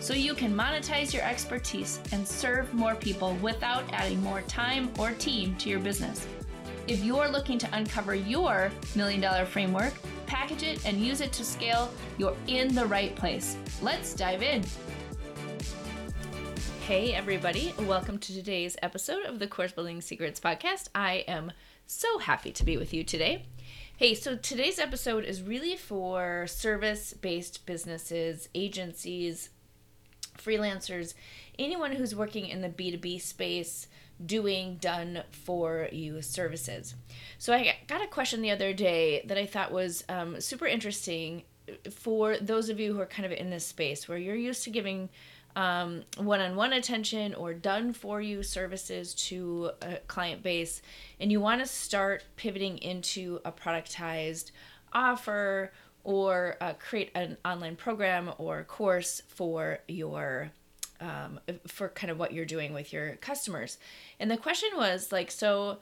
So you can monetize your expertise and serve more people without adding more time or team to your business. If you're looking to uncover your million dollar framework, package it, and use it to scale, you're in the right place. Let's dive in. Hey, everybody, welcome to today's episode of the Course Building Secrets podcast. I am so happy to be with you today. Hey, so today's episode is really for service based businesses, agencies, freelancers, anyone who's working in the B2B space doing done for you services. So I got a question the other day that I thought was um, super interesting for those of you who are kind of in this space where you're used to giving um, one-on-one attention or done for you services to a client base and you want to start pivoting into a productized offer or uh, create an online program or course for your um, for kind of what you're doing with your customers. And the question was like so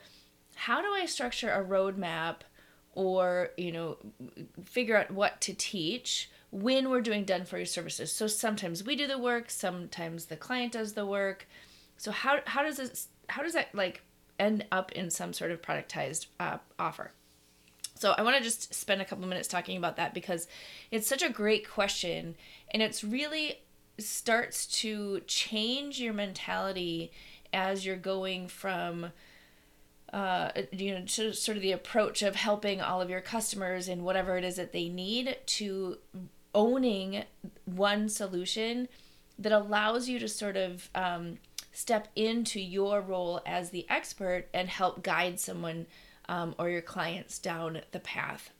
how do i structure a roadmap or you know figure out what to teach when we're doing done for you services? So sometimes we do the work sometimes the client does the work. So how, how does this how does that like end up in some sort of productized uh, offer so I want to just spend a couple minutes talking about that because it's such a great question and it's really starts to change your mentality as you're going from uh, you know to sort of the approach of helping all of your customers and whatever it is that they need to owning one solution that allows you to sort of um, step into your role as the expert and help guide someone um, or your clients down the path.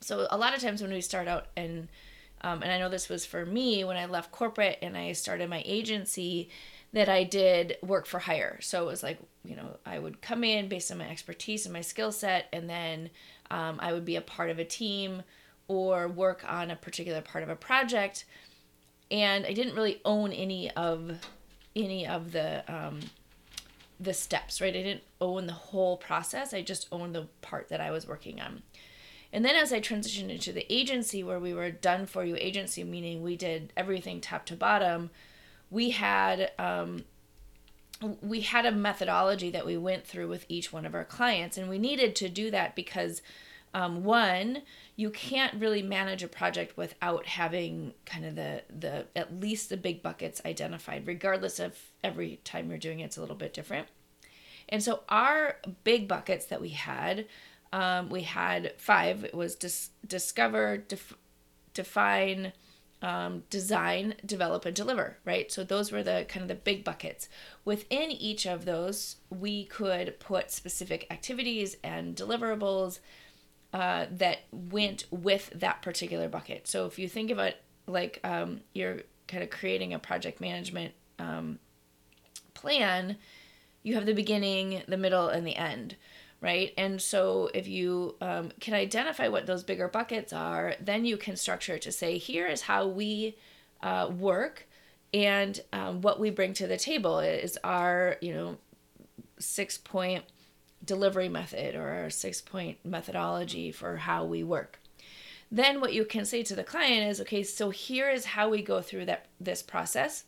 So a lot of times when we start out and um, and I know this was for me when I left corporate and I started my agency that I did work for hire. So it was like, you know, I would come in based on my expertise and my skill set, and then um, I would be a part of a team or work on a particular part of a project. And I didn't really own any of any of the um, the steps, right? I didn't own the whole process. I just owned the part that I was working on. And then as I transitioned into the agency where we were done for you agency, meaning we did everything top to bottom, we had um, we had a methodology that we went through with each one of our clients, and we needed to do that because um, one, you can't really manage a project without having kind of the the at least the big buckets identified, regardless of every time you're doing it, it's a little bit different. And so our big buckets that we had, um, we had five. It was dis- discover, def- define, um, design, develop, and deliver. Right. So those were the kind of the big buckets. Within each of those, we could put specific activities and deliverables uh, that went with that particular bucket. So if you think about like um, you're kind of creating a project management um, plan, you have the beginning, the middle, and the end, right? And so if you um, can identify what those bigger buckets are, then you can structure it to say, here is how we uh, work and um, what we bring to the table is our, you know, six point delivery method or our six point methodology for how we work. Then what you can say to the client is, okay, so here is how we go through that this process.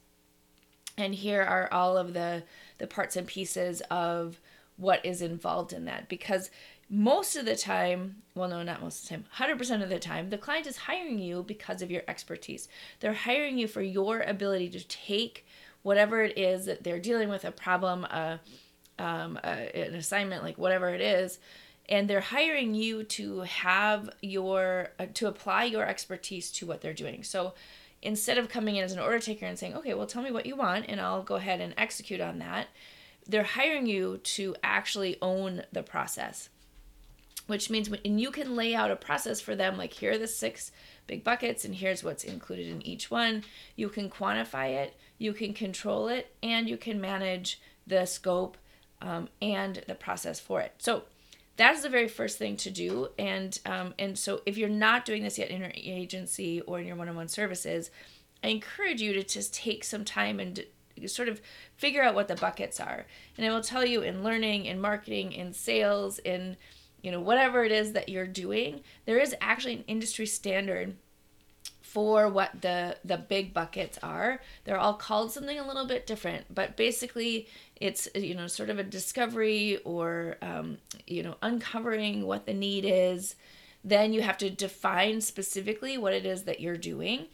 And here are all of the the parts and pieces of what is involved in that because most of the time, well, no, not most of the time, 100% of the time, the client is hiring you because of your expertise. They're hiring you for your ability to take whatever it is that they're dealing with a problem, a, um, a, an assignment, like whatever it is, and they're hiring you to have your uh, to apply your expertise to what they're doing. So instead of coming in as an order taker and saying, "Okay, well, tell me what you want, and I'll go ahead and execute on that," they're hiring you to actually own the process. Which means when, and you can lay out a process for them, like here are the six big buckets, and here's what's included in each one. You can quantify it, you can control it, and you can manage the scope, um, and the process for it. So that's the very first thing to do. And um, and so if you're not doing this yet in your agency or in your one-on-one services, I encourage you to just take some time and sort of figure out what the buckets are. And I will tell you in learning, in marketing, in sales, in you know whatever it is that you're doing, there is actually an industry standard for what the the big buckets are. They're all called something a little bit different, but basically it's you know sort of a discovery or um, you know uncovering what the need is. Then you have to define specifically what it is that you're doing.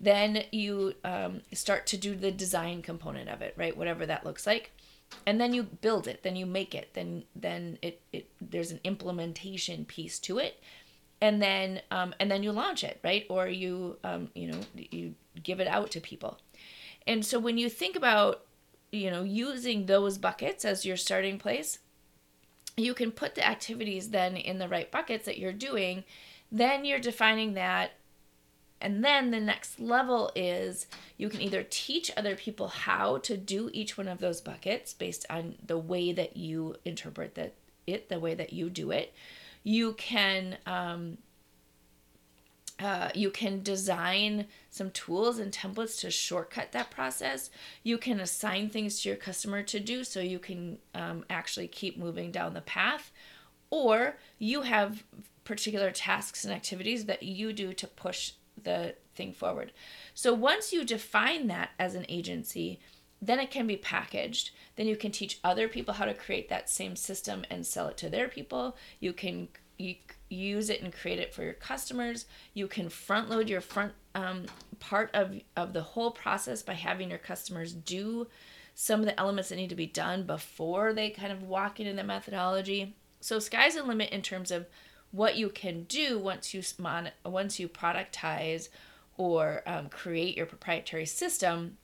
Then you um, start to do the design component of it, right? Whatever that looks like and then you build it then you make it then then it, it there's an implementation piece to it and then um, and then you launch it right? Or you um, you know you give it out to people. And so when you think about you know using those buckets as your starting place you can put the activities then in the right buckets that you're doing. Then you're defining that. And then the next level is you can either teach other people how to do each one of those buckets based on the way that you interpret that it the way that you do it you can um, uh, you can design some tools and templates to shortcut that process. You can assign things to your customer to do so you can um, actually keep moving down the path. Or you have particular tasks and activities that you do to push the thing forward. So once you define that as an agency, then it can be packaged. Then you can teach other people how to create that same system and sell it to their people. You can you use it and create it for your customers. You can front load your front um, part of of the whole process by having your customers do some of the elements that need to be done before they kind of walk into the methodology. So sky's the limit in terms of what you can do once you mon- once you productize or um, create your proprietary system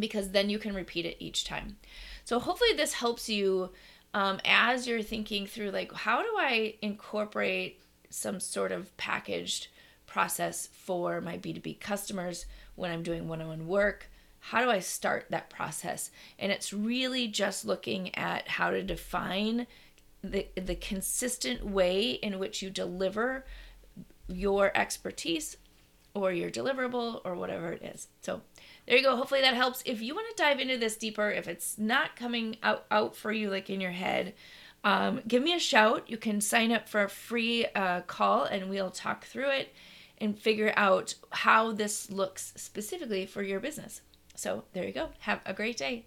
because then you can repeat it each time. So hopefully this helps you um, as you're thinking through like how do I incorporate some sort of packaged process for my B2B customers when I'm doing one-on-one work. How do I start that process? And it's really just looking at how to define the the consistent way in which you deliver your expertise or your deliverable or whatever it is. So there you go. Hopefully that helps. If you want to dive into this deeper, if it's not coming out, out for you like in your head, um, give me a shout. You can sign up for a free uh, call and we'll talk through it and figure out how this looks specifically for your business. So there you go. Have a great day.